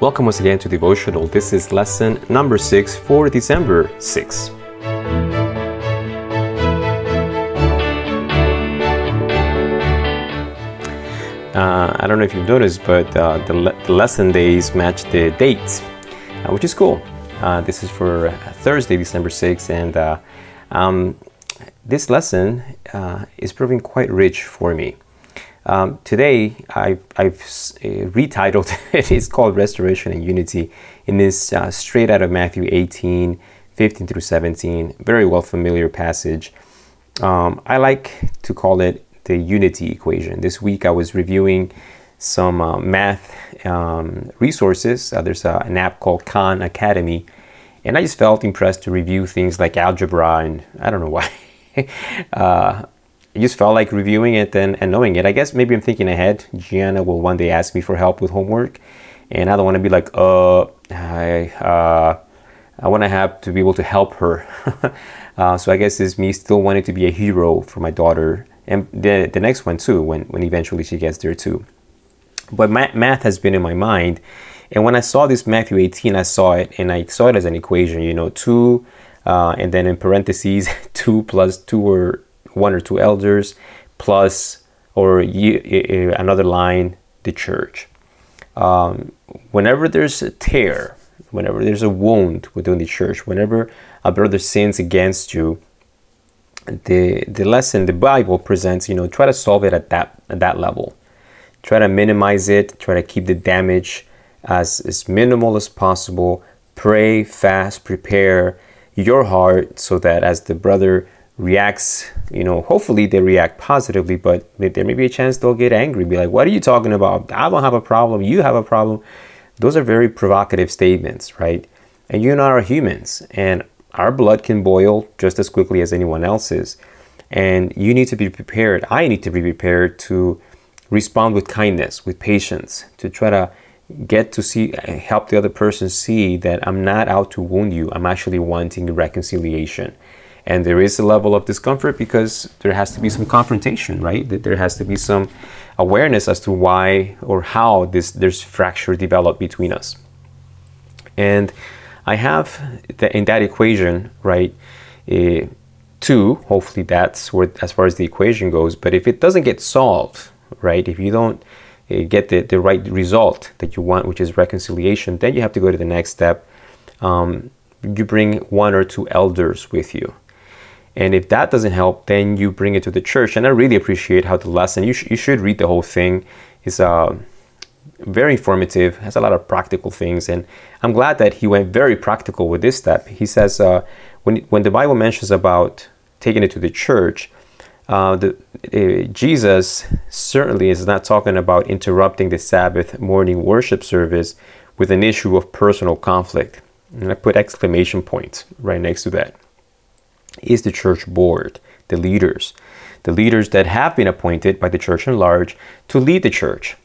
Welcome once again to Devotional. This is lesson number six for December 6. Uh, I don't know if you've noticed, but uh, the, le- the, lesson days match the dates, uh, which is cool. Uh, this is for Thursday, December 6th, and uh, um, this lesson uh, is proving quite rich for me. Um, today, I've, I've uh, retitled it. It's called Restoration and Unity, and it's uh, straight out of Matthew 18, 15 through 17. Very well familiar passage. Um, I like to call it the unity equation. This week, I was reviewing some uh, math um, resources. Uh, there's a, an app called Khan Academy, and I just felt impressed to review things like algebra, and I don't know why. I just felt like reviewing it and, and knowing it. I guess maybe I'm thinking ahead. Gianna will one day ask me for help with homework, and I don't want to be like, uh, I, uh, I want to have to be able to help her. uh, so I guess it's me still wanting to be a hero for my daughter, and the the next one too, when when eventually she gets there too. But math has been in my mind, and when I saw this Matthew 18, I saw it, and I saw it as an equation. You know, two, uh, and then in parentheses, two plus two or one or two elders plus or another line the church. Um, whenever there's a tear whenever there's a wound within the church whenever a brother sins against you the the lesson the bible presents you know try to solve it at that at that level. Try to minimize it try to keep the damage as as minimal as possible. Pray fast prepare your heart so that as the brother reacts, you know, hopefully they react positively, but there may be a chance they'll get angry, be like, what are you talking about? I don't have a problem. You have a problem. Those are very provocative statements, right? And you and I are humans, and our blood can boil just as quickly as anyone else's. And you need to be prepared. I need to be prepared to respond with kindness, with patience, to try to get to see, help the other person see that I'm not out to wound you. I'm actually wanting reconciliation and there is a level of discomfort because there has to be some confrontation right? That there has to be some awareness as to why or how this there's fracture developed between us. And i have the, in that equation right uh, two hopefully that's where as far as the equation goes. But if it doesn't get solved right if you don't uh, get the, the right result that you want which is reconciliation then you have to go to the next step. Um, you bring one or two elders with you and if that doesn't help, then you bring it to the church. And I really appreciate how the lesson, you, sh- you should read the whole thing. It's uh, very informative, has a lot of practical things. And I'm glad that he went very practical with this step. He says, uh, when, when the Bible mentions about taking it to the church, uh, the, uh, Jesus certainly is not talking about interrupting the Sabbath morning worship service with an issue of personal conflict. And I put exclamation points right next to that is the church board, the leaders, the leaders that have been appointed by the church in large to lead the church.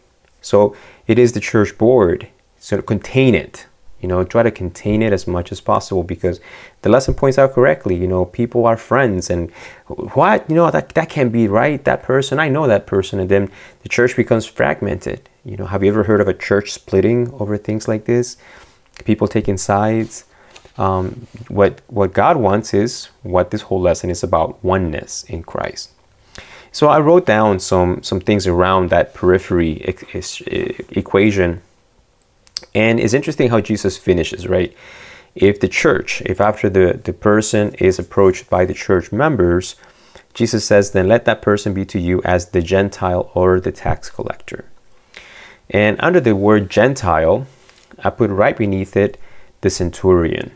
So it is the church board. So contain it. You know, try to contain it as much as possible because the lesson points out correctly. You know, people are friends, and what you know that that can be right. That person, I know that person, and then the church becomes fragmented. You know, have you ever heard of a church splitting over things like this? People taking sides. Um, what what God wants is what this whole lesson is about: oneness in Christ. So I wrote down some some things around that periphery equation, and it's interesting how Jesus finishes. Right, if the church, if after the the person is approached by the church members, Jesus says, then let that person be to you as the Gentile or the tax collector. And under the word Gentile, I put right beneath it the centurion.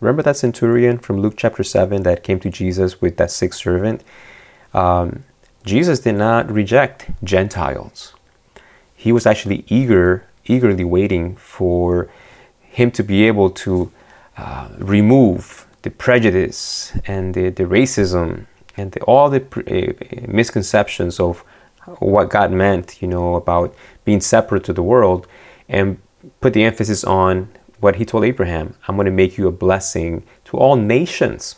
Remember that centurion from Luke chapter 7 that came to Jesus with that sick servant? Um, Jesus did not reject Gentiles. He was actually eager, eagerly waiting for him to be able to uh, remove the prejudice and the, the racism and the, all the uh, misconceptions of what God meant, you know, about being separate to the world and put the emphasis on what he told Abraham I'm going to make you a blessing to all nations.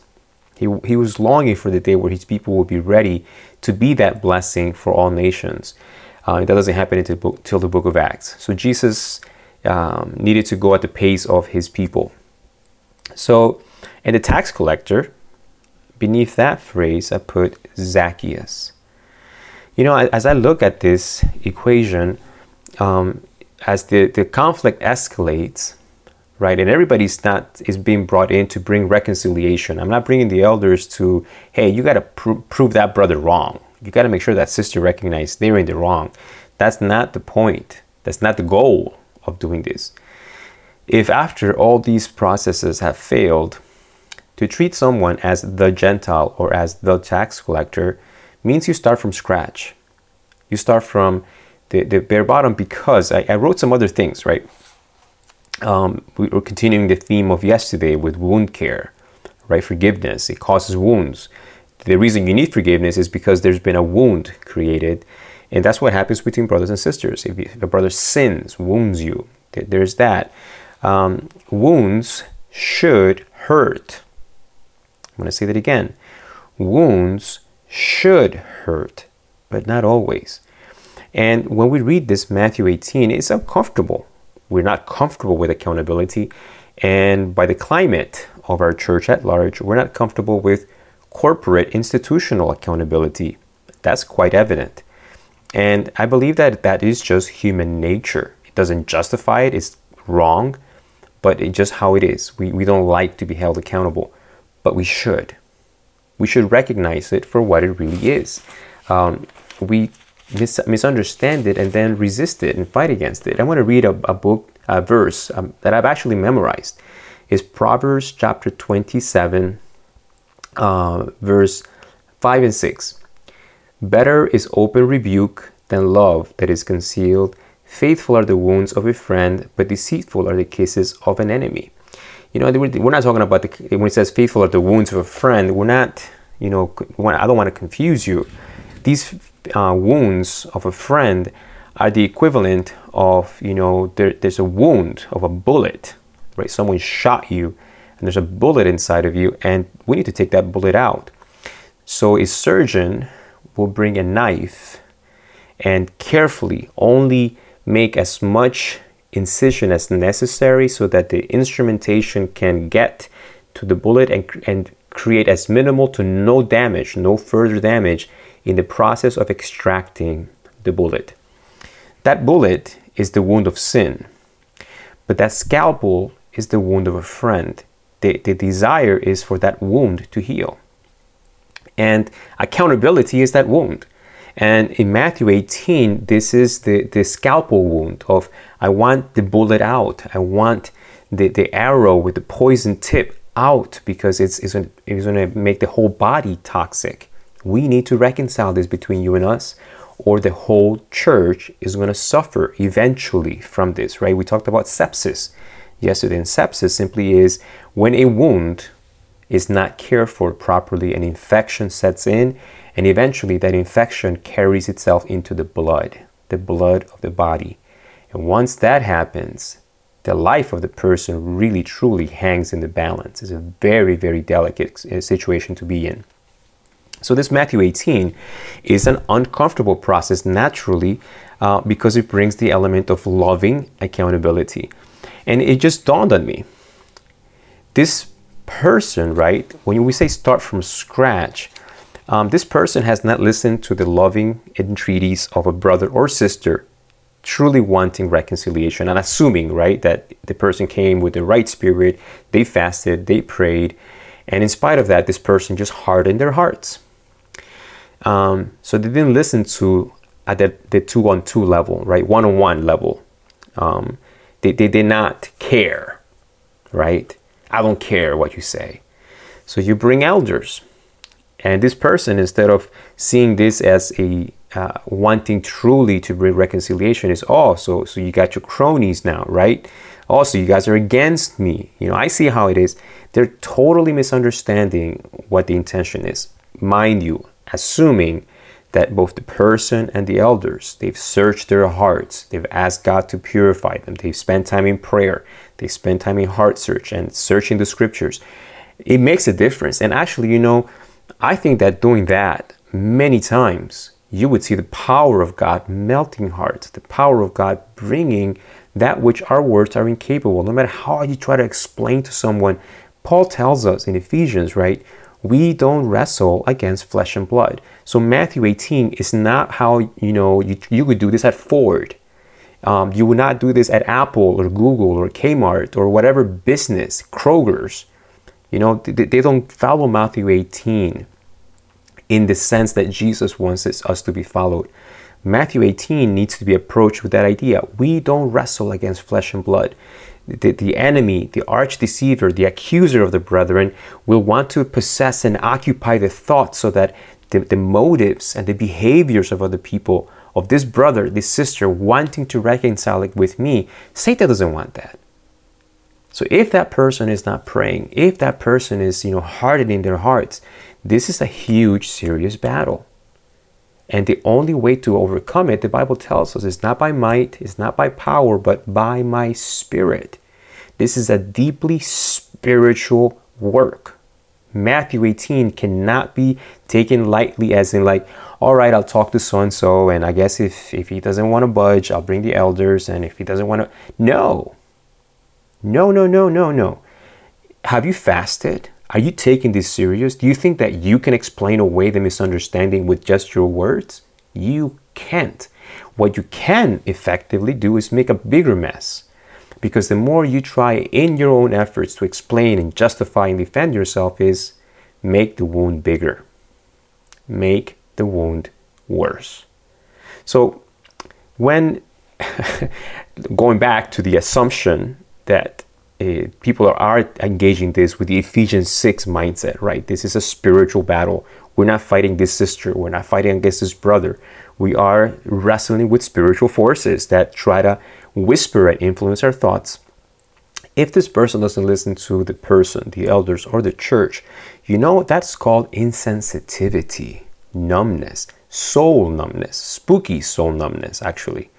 He, he was longing for the day where his people would be ready to be that blessing for all nations. Uh, that doesn't happen until, the book of Acts. So Jesus um, needed to go at the pace of his people. So, and the tax collector, beneath that phrase, I put Zacchaeus. You know, as I look at this equation, um, as the, the conflict escalates, right, and everybody's not is being brought in to bring reconciliation. I'm not bringing the elders to, hey, you got to pr- prove that brother wrong. You got to make sure that sister recognizes they're in the wrong. That's not the point. That's not the goal of doing this. If after all these processes have failed, to treat someone as the Gentile or as the tax collector means you start from scratch. You start from the, the bare bottom because I, I wrote some other things, right? Um, we are continuing the theme of yesterday with wound care, right? Forgiveness, it causes wounds. The reason you need forgiveness is because there's been a wound created, and that's what happens between brothers and sisters. If, if a brother sins, wounds you, there's that. Um, wounds should hurt. I'm going to say that again. Wounds should hurt, but not always. And when we read this Matthew 18, it's uncomfortable. We're not comfortable with accountability. And by the climate of our church at large, we're not comfortable with corporate institutional accountability. That's quite evident. And I believe that that is just human nature. It doesn't justify it, it's wrong, but it's just how it is. We, we don't like to be held accountable but we should. We should recognize it for what it really is. Um, we mis- misunderstand it and then resist it and fight against it. I want to read a, a book, a verse um, that I've actually memorized. Is Proverbs chapter 27, uh, verse 5 and 6. Better is open rebuke than love that is concealed. Faithful are the wounds of a friend, but deceitful are the kisses of an enemy you know, we're not talking about the, when it says faithful are the wounds of a friend, we're not, you know, I don't want to confuse you. These uh, wounds of a friend are the equivalent of, you know, there, there's a wound of a bullet, right? Someone shot you and there's a bullet inside of you and we need to take that bullet out. So a surgeon will bring a knife and carefully only make as much incision as necessary so that the instrumentation can get to the bullet and, and create as minimal to no damage, no further damage in the process of extracting the bullet. That bullet is the wound of sin, but that scalpel is the wound of a friend. The, the desire is for that wound to heal. And accountability is that wound. And in Matthew 18, this is the, the scalpel wound of I want the bullet out. I want the, the arrow with the poison tip out because it's, it's, gonna, it's gonna make the whole body toxic. We need to reconcile this between you and us, or the whole church is gonna suffer eventually from this, right? We talked about sepsis yesterday, and sepsis simply is when a wound is not cared for properly, an infection sets in and eventually, that infection carries itself into the blood, the blood of the body. And once that happens, the life of the person really truly hangs in the balance. It's a very, very delicate uh, situation to be in. So, this Matthew 18 is an uncomfortable process naturally uh, because it brings the element of loving accountability. And it just dawned on me this person, right, when we say start from scratch, um, this person has not listened to the loving entreaties of a brother or sister truly wanting reconciliation and assuming, right, that the person came with the right spirit, they fasted, they prayed, and in spite of that, this person just hardened their hearts. Um, so they didn't listen to at the, the two on two level, right, one on one level. Um, they, they did not care, right? I don't care what you say. So you bring elders and this person, instead of seeing this as a uh, wanting truly to bring reconciliation, is oh, so so you got your cronies now, right? Also, you guys are against me. You know, I see how it is. They're totally misunderstanding what the intention is. Mind you, assuming that both the person and the elders they've searched their hearts they've asked god to purify them they've spent time in prayer they spent time in heart search and searching the scriptures it makes a difference and actually you know I think that doing that many times, you would see the power of God melting hearts, the power of God bringing that which our words are incapable. No matter how you try to explain to someone, Paul tells us in Ephesians, right? We don't wrestle against flesh and blood. So Matthew 18 is not how you know you, you would do this at Ford. Um, you would not do this at Apple or Google or Kmart or whatever business, Kroger's. You know, they, they don't follow Matthew 18 in the sense that Jesus wants us to be followed. Matthew 18 needs to be approached with that idea. We don't wrestle against flesh and blood. The, the enemy, the arch deceiver, the accuser of the brethren will want to possess and occupy the thoughts so that the, the motives and the behaviors of other people, of this brother, this sister, wanting to reconcile it with me, Satan doesn't want that. So if that person is not praying, if that person is, you know, hardening their hearts, this is a huge, serious battle. And the only way to overcome it, the Bible tells us, is not by might, it's not by power, but by my spirit. This is a deeply spiritual work. Matthew 18 cannot be taken lightly, as in, like, all right, I'll talk to so and so, and I guess if, if he doesn't want to budge, I'll bring the elders, and if he doesn't want to. No. No, no, no, no, no. Have you fasted? Are you taking this serious? Do you think that you can explain away the misunderstanding with just your words? You can't. What you can effectively do is make a bigger mess. Because the more you try in your own efforts to explain and justify and defend yourself, is make the wound bigger, make the wound worse. So, when going back to the assumption that uh, people are engaging this with the Ephesians 6 mindset, right? This is a spiritual battle. We're not fighting this sister, we're not fighting against this brother. We are wrestling with spiritual forces that try to whisper and influence our thoughts. If this person doesn't listen to the person, the elders, or the church, you know that's called insensitivity, numbness, soul numbness, spooky soul numbness, actually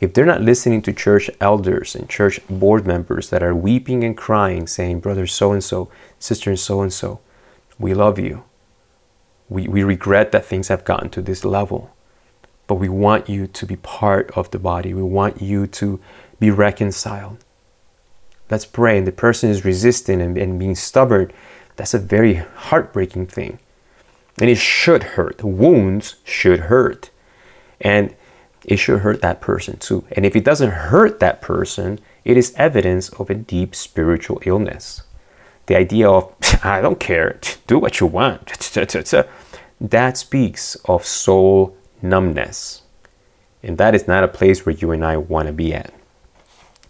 if they're not listening to church elders and church board members that are weeping and crying, saying, Brother so and so, sister so and so, we love you. We, we regret that things have gotten to this level, but we want you to be part of the body. We want you to be reconciled. Let's pray. And the person is resisting and, and being stubborn. That's a very heartbreaking thing. And it should hurt. Wounds should hurt. And it should hurt that person too. And if it doesn't hurt that person, it is evidence of a deep spiritual illness. The idea of, I don't care, do what you want, that speaks of soul numbness. And that is not a place where you and I want to be at.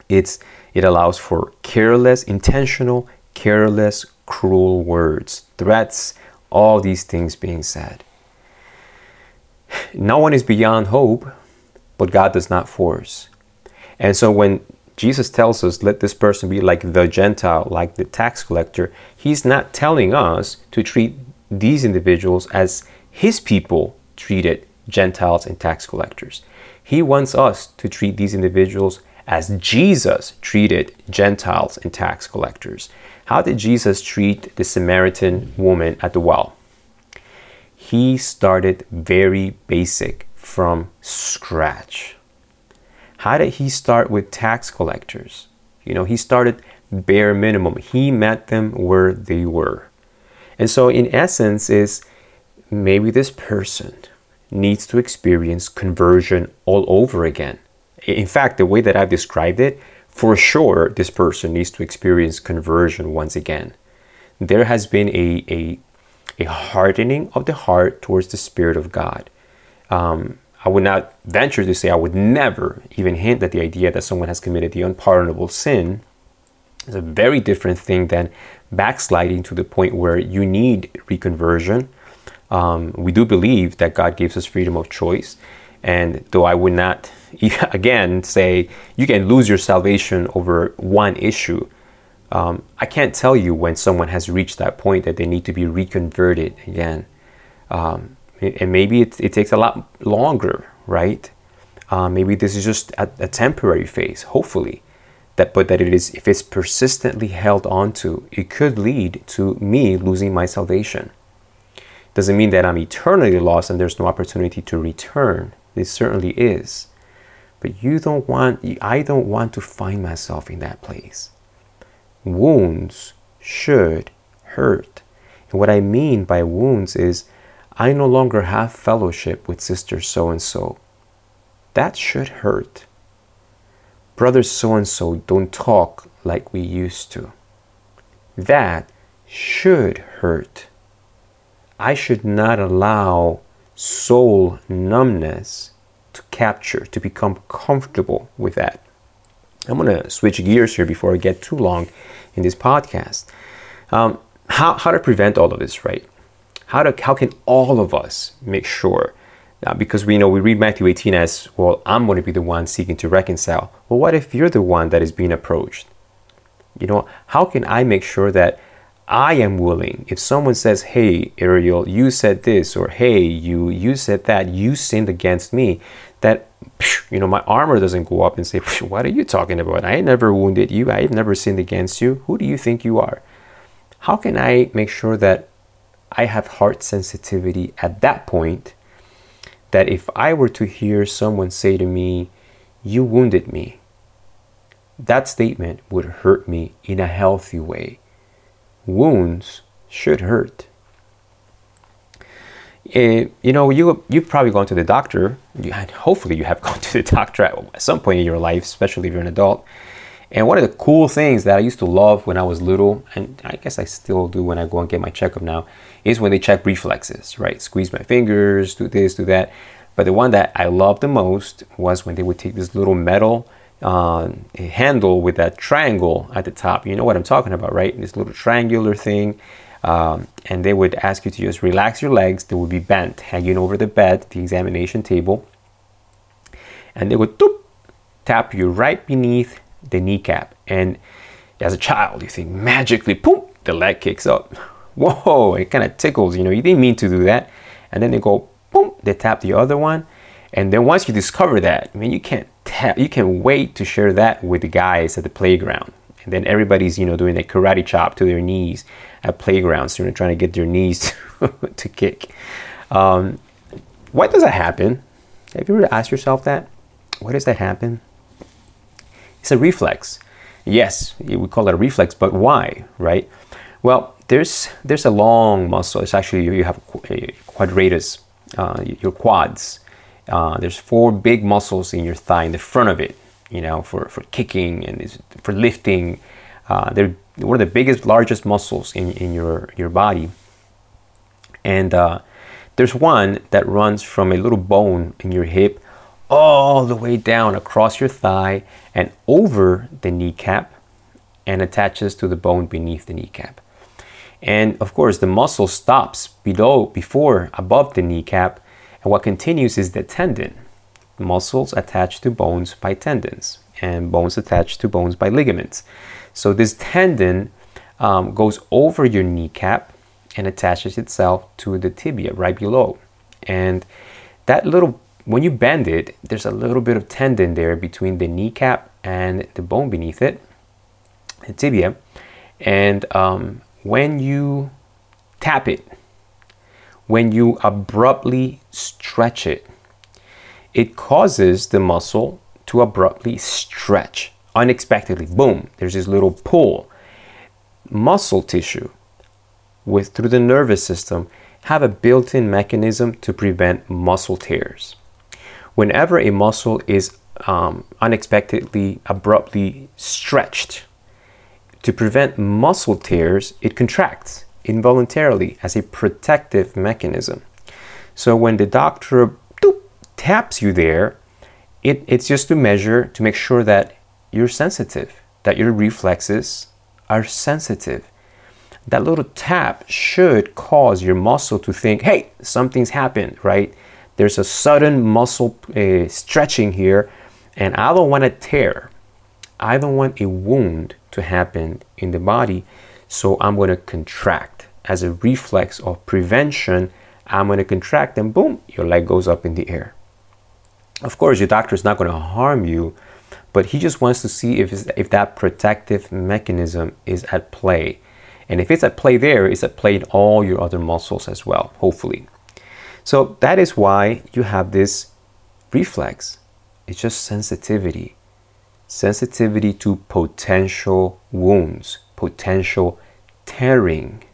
It's, it allows for careless, intentional, careless, cruel words, threats, all these things being said. No one is beyond hope, but God does not force. And so when Jesus tells us, let this person be like the Gentile, like the tax collector, he's not telling us to treat these individuals as his people treated Gentiles and tax collectors. He wants us to treat these individuals as Jesus treated Gentiles and tax collectors. How did Jesus treat the Samaritan woman at the well? He started very basic from scratch. How did he start with tax collectors? You know, he started bare minimum. He met them where they were. And so in essence is maybe this person needs to experience conversion all over again. In fact, the way that I've described it, for sure this person needs to experience conversion once again. There has been a, a, a hardening of the heart towards the Spirit of God um, I would not venture to say I would never even hint at the idea that someone has committed the unpardonable sin. It's a very different thing than backsliding to the point where you need reconversion. Um, we do believe that God gives us freedom of choice. And though I would not, again, say you can lose your salvation over one issue, um, I can't tell you when someone has reached that point that they need to be reconverted again. Um, and maybe it, it takes a lot longer, right? Uh, maybe this is just a, a, temporary phase, hopefully. That, but that it is, if it's persistently held onto, it could lead to me losing my salvation. Doesn't mean that I'm eternally lost and there's no opportunity to return. It certainly is. but you don't want I don't want to find myself in that place. Wounds should hurt. And what I mean by wounds is I no longer have fellowship with sister so and so. That should hurt. Brother so and so don't talk like we used to. That should hurt. I should not allow soul numbness to capture, to become comfortable with that. I'm going to switch gears here before I get too long in this podcast. Um, how, how to prevent all of this, right? How, to, how can all of us make sure? Uh, because we know we read Matthew 18 as, well, I'm going to be the one seeking to reconcile. Well, what if you're the one that is being approached? You know, how can I make sure that I am willing. If someone says, "Hey, Ariel, you said this," or "Hey, you you said that," you sinned against me. That you know, my armor doesn't go up and say, "What are you talking about? I never wounded you. I have never sinned against you. Who do you think you are?" How can I make sure that I have heart sensitivity at that point? That if I were to hear someone say to me, "You wounded me," that statement would hurt me in a healthy way wounds should hurt. Uh, you know, you you've probably gone to the doctor. You, hopefully, you have gone to the doctor at some point in your life, especially if you're an adult. And one of the cool things that I used to love when I was little, and I guess I still do when I go and get my checkup now, is when they check reflexes, right? Squeeze my fingers, do this, do that. But the one that I loved the most was when they would take this little metal uh, handle with that triangle at the top. You know what I'm talking about, right? This little triangular thing. Um, and they would ask you to just relax your legs. They would be bent, hanging over the bed, the examination table. And they would doop, tap you right beneath the kneecap. And as a child, you think magically, boom, the leg kicks up. Whoa, it kind of tickles, you know, you didn't mean to do that. And then they go, boom, they tap the other one. And then once you discover that, I mean, you can't tap, you can wait to share that with the guys at the playground. And then everybody's, you know, doing a karate chop to their knees at playgrounds, you know, trying to get their knees to, to kick. Um, why does that happen? Have you ever asked yourself that? Why does that happen? It's a reflex. Yes, we call it a reflex, but why, right? Well, there's there's a long muscle. It's actually you have a quadratus, uh, your quads, uh, there's four big muscles in your thigh in the front of it, you know, for, for kicking and for lifting. Uh, they're one of the biggest, largest muscles in, in your, your body. And uh, there's one that runs from a little bone in your hip all the way down across your thigh and over the kneecap and attaches to the bone beneath the kneecap. And of course, the muscle stops below, before, above the kneecap and what continues is the tendon, muscles attached to bones by tendons, and bones attached to bones by ligaments. So this tendon um, goes over your kneecap and attaches itself to the tibia right below. And that little, when you bend it, there's a little bit of tendon there between the kneecap and the bone beneath it, the tibia. And um, when you tap it, when you abruptly stretch it, it causes the muscle to abruptly stretch unexpectedly. Boom, there's this little pull. Muscle tissue with through the nervous system have a built-in mechanism to prevent muscle tears. Whenever a muscle is um, unexpectedly abruptly stretched, to prevent muscle tears, it contracts involuntarily as a protective mechanism. So when the doctor doop, taps you there, it, it's just to measure to make sure that you're sensitive, that your reflexes are sensitive. That little tap should cause your muscle to think, hey, something's happened, right? There's a sudden muscle uh, stretching here, and I don't want to tear. I don't want a wound to happen in the body, so I'm going to contract as a reflex of prevention, I'm going to contract and boom, your leg goes up in the air. Of course, your doctor is not going to harm you, but he just wants to see if, if that protective mechanism is at play. And if it's at play there, it's at play in all your other muscles as well, hopefully. So that is why you have this reflex it's just sensitivity. Sensitivity to potential wounds, potential tearing.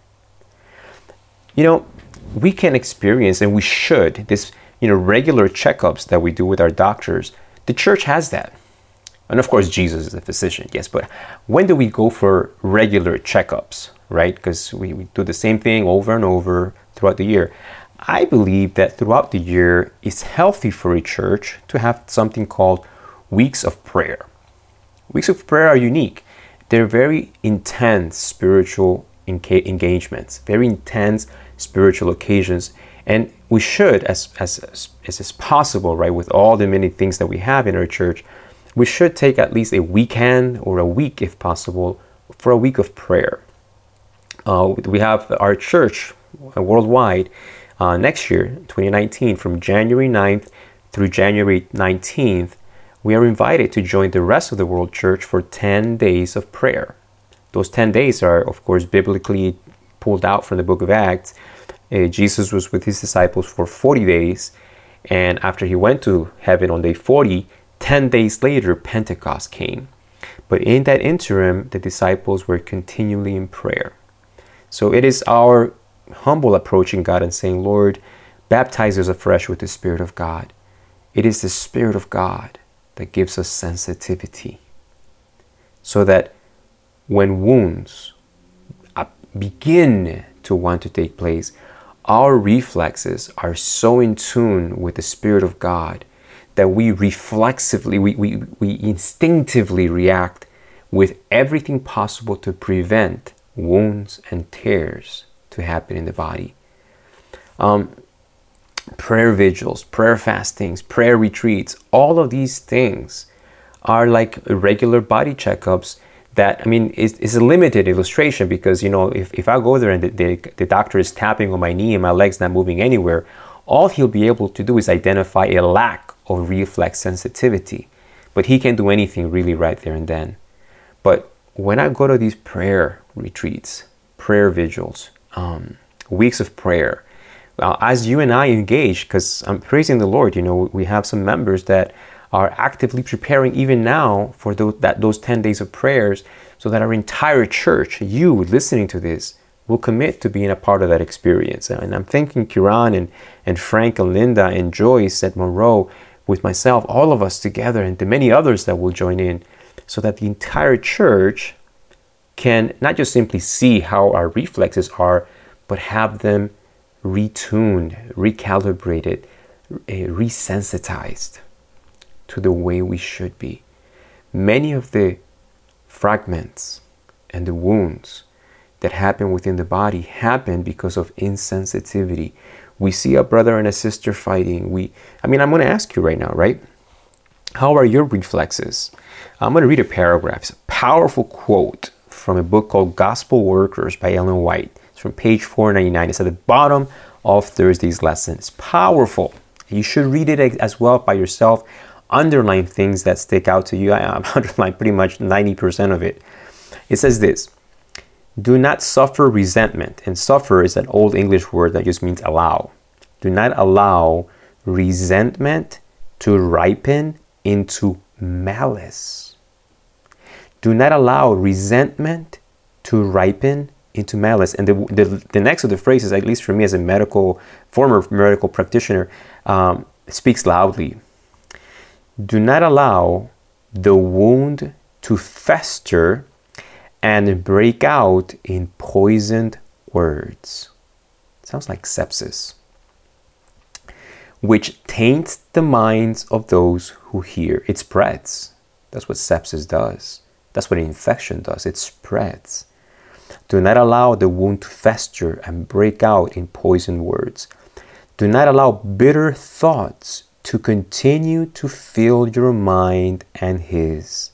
You know, we can experience and we should this, you know, regular checkups that we do with our doctors. The church has that. And of course, Jesus is a physician, yes, but when do we go for regular checkups, right? Because we, we do the same thing over and over throughout the year. I believe that throughout the year, it's healthy for a church to have something called weeks of prayer. Weeks of prayer are unique. They're very intense spiritual enca- engagements, very intense spiritual occasions. And we should, as, as, as is possible, right, with all the many things that we have in our church, we should take at least a weekend or a week, if possible, for a week of prayer. Uh, we have our church uh, worldwide uh, next year, 2019, from January 9th through January 19th, we are invited to join the rest of the world church for 10 days of prayer. Those 10 days are, of course, biblically pulled out from the book of Acts. Uh, Jesus was with his disciples for 40 days, and after he went to heaven on day 40, 10 days later, Pentecost came. But in that interim, the disciples were continually in prayer. So it is our humble approaching God and saying, Lord, baptize us afresh with the Spirit of God. It is the Spirit of God that gives us sensitivity so that when wounds uh, begin to want to take place, our reflexes are so in tune with the Spirit of God that we reflexively, we, we, we instinctively react with everything possible to prevent wounds and tears to happen in the body. Um, prayer vigils, prayer fastings, prayer retreats, all of these things are like regular body checkups that I mean is a limited illustration because you know if, if I go there and the, the, the, doctor is tapping on my knee and my leg's not moving anywhere, all he'll be able to do is identify a lack of reflex sensitivity. But he can't do anything really right there and then. But when I go to these prayer retreats, prayer vigils, um, weeks of prayer. Uh, as you and I engage, because I'm praising the Lord, you know, we have some members that are actively preparing even now for those, that, those 10 days of prayers so that our entire church, you listening to this, will commit to being a part of that experience. And I'm thanking Kiran and, and Frank and Linda and Joyce at Monroe with myself, all of us together, and the many others that will join in, so that the entire church can not just simply see how our reflexes are, but have them retuned, recalibrated, eh, resensitized to the way we should be. Many of the fragments and the wounds that happen within the body happen because of insensitivity. We see a brother and a sister fighting. We I mean I'm going to ask you right now, right? How are your reflexes? I'm going to read a paragraph. It's a powerful quote from a book called Gospel Workers by Ellen White. It's from page 499. It's at the bottom of Thursday's lesson. It's powerful. You should read it as well by yourself. Underline things that stick out to you. I underline pretty much 90% of it. It says this Do not suffer resentment. And suffer is an old English word that just means allow. Do not allow resentment to ripen into malice. Do not allow resentment to ripen into malice. And the, the, the next of the phrases, at least for me as a medical, former medical practitioner, um, speaks loudly. Do not allow the wound to fester and break out in poisoned words. Sounds like sepsis. Which taints the minds of those who hear. It spreads. That's what sepsis does. That's what infection does, it spreads. Do not allow the wound to fester and break out in poison words. Do not allow bitter thoughts to continue to fill your mind and his.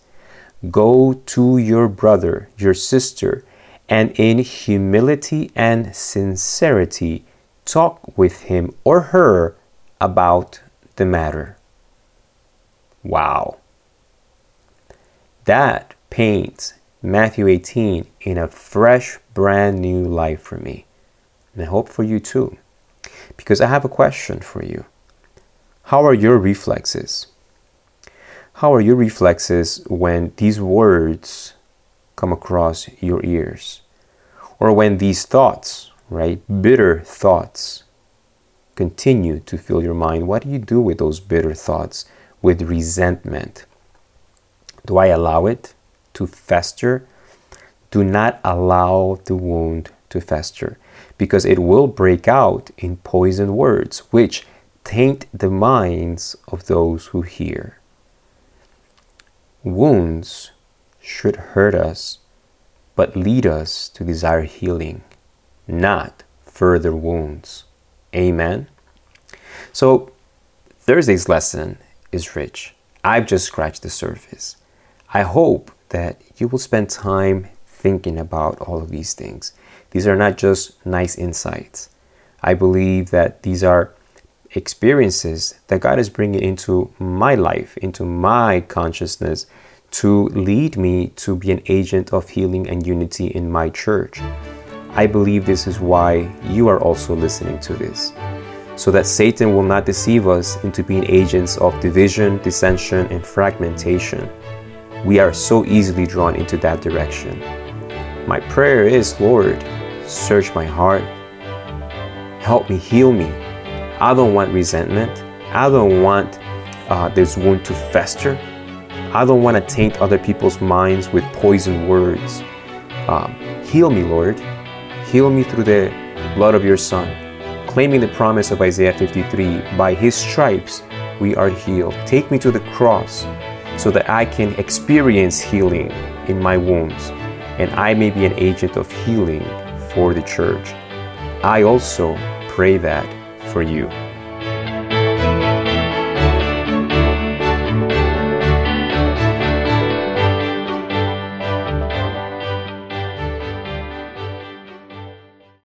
Go to your brother, your sister, and in humility and sincerity, talk with him or her about the matter. Wow. That paints Matthew 18 in a fresh, brand new life for me. And I hope for you too. Because I have a question for you. How are your reflexes? How are your reflexes when these words come across your ears? Or when these thoughts, right, bitter thoughts, continue to fill your mind? What do you do with those bitter thoughts, with resentment? Do I allow it to fester? Do not allow the wound to fester because it will break out in poisoned words, which taint the minds of those who hear. Wounds should hurt us, but lead us to desire healing, not further wounds. Amen. So, Thursday's lesson is rich. I've just scratched the surface. I hope that you will spend time thinking about all of these things. These are not just nice insights. I believe that these are experiences that God is bringing into my life, into my consciousness, to lead me to be an agent of healing and unity in my church. I believe this is why you are also listening to this, so that Satan will not deceive us into being agents of division, dissension, and fragmentation. We are so easily drawn into that direction. My prayer is, Lord, search my heart, help me, heal me I don't want resentment. I don't want uh, this wound to fester. I don't want to taint other people's minds with poison words. Um, heal me, Lord. Heal me through the blood of your Son. Claiming the promise of Isaiah 53 by his stripes we are healed. Take me to the cross so that I can experience healing in my wounds and I may be an agent of healing for the church. I also pray that for you.